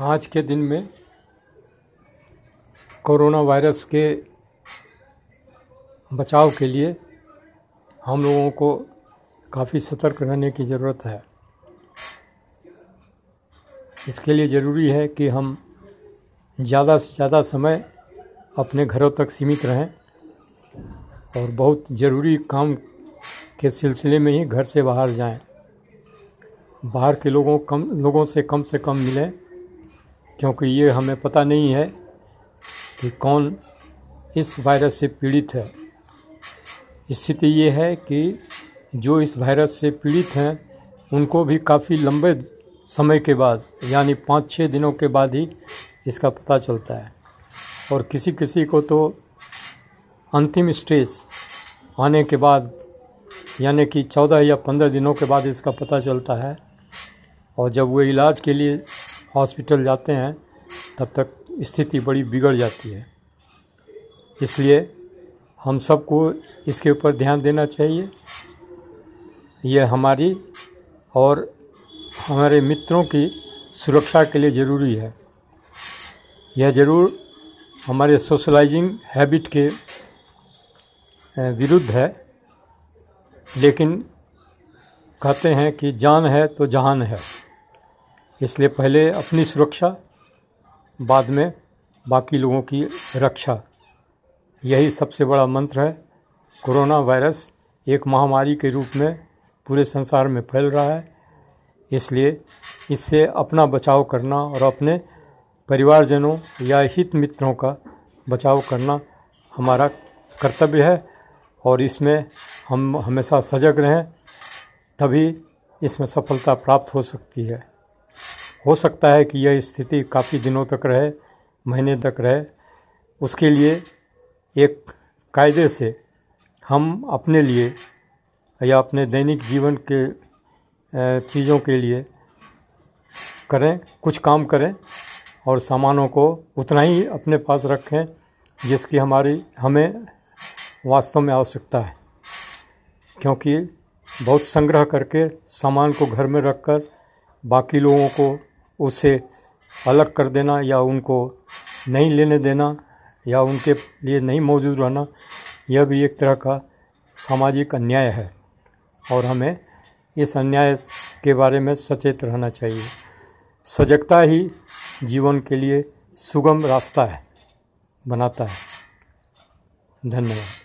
आज के दिन में कोरोना वायरस के बचाव के लिए हम लोगों को काफ़ी सतर्क रहने की ज़रूरत है। इसके लिए ज़रूरी है कि हम ज़्यादा से ज़्यादा समय अपने घरों तक सीमित रहें और बहुत ज़रूरी काम के सिलसिले में ही घर से बाहर जाएँ। बाहर के लोगों कम, लोगों से कम से कम मिलें। क्योंकि ये हमें पता नहीं है कि कौन इस वायरस से पीड़ित है। स्थिति ये है कि जो इस वायरस से पीड़ित हैं, उनको भी काफ़ी लंबे समय के बाद, यानी पाँच छः दिनों के बाद ही इसका पता चलता है। और किसी किसी को तो अंतिम स्टेज आने के बाद, यानी कि चौदह या पंद्रह दिनों के बाद इसका पता चलता है। और जब वो इलाज के लिए हॉस्पिटल जाते हैं, तब तक स्थिति बड़ी बिगड़ जाती है। इसलिए हम सबको इसके ऊपर ध्यान देना चाहिए। यह हमारी और हमारे मित्रों की सुरक्षा के लिए ज़रूरी है। यह ज़रूर हमारे सोशलाइजिंग हैबिट के विरुद्ध है। लेकिन कहते हैं कि जान है तो जहान है। इसलिए पहले अपनी सुरक्षा, बाद में बाकी लोगों की रक्षा। यही सबसे बड़ा मंत्र है, कोरोना वायरस एक महामारी के रूप में पूरे संसार में फैल रहा है। इसलिए इससे अपना बचाव करना और अपने परिवारजनों या हित मित्रों का बचाव करना हमारा कर्तव्य है और इसमें हम हमेशा सजग रहें, तभी इसमें सफलता प्राप्त हो सकती है। हो सकता है कि यह स्थिति काफ़ी दिनों तक रहे, महीने तक रहे। उसके लिए एक कायदे से हम अपने लिए या अपने दैनिक जीवन के चीज़ों के लिए करें, कुछ काम करें और सामानों को उतना ही अपने पास रखें जिसकी हमारी, हमें वास्तव में आवश्यकता है। क्योंकि बहुत संग्रह करके सामान को घर में रखकर बाकी लोगों को उससे अलग कर देना या उनको नहीं लेने देना या उनके लिए नहीं मौजूद रहना, यह भी एक तरह का सामाजिक अन्याय है। और हमें इस अन्याय के बारे में सचेत रहना चाहिए। सजगता ही जीवन के लिए सुगम रास्ता है, बनाता है। धन्यवाद।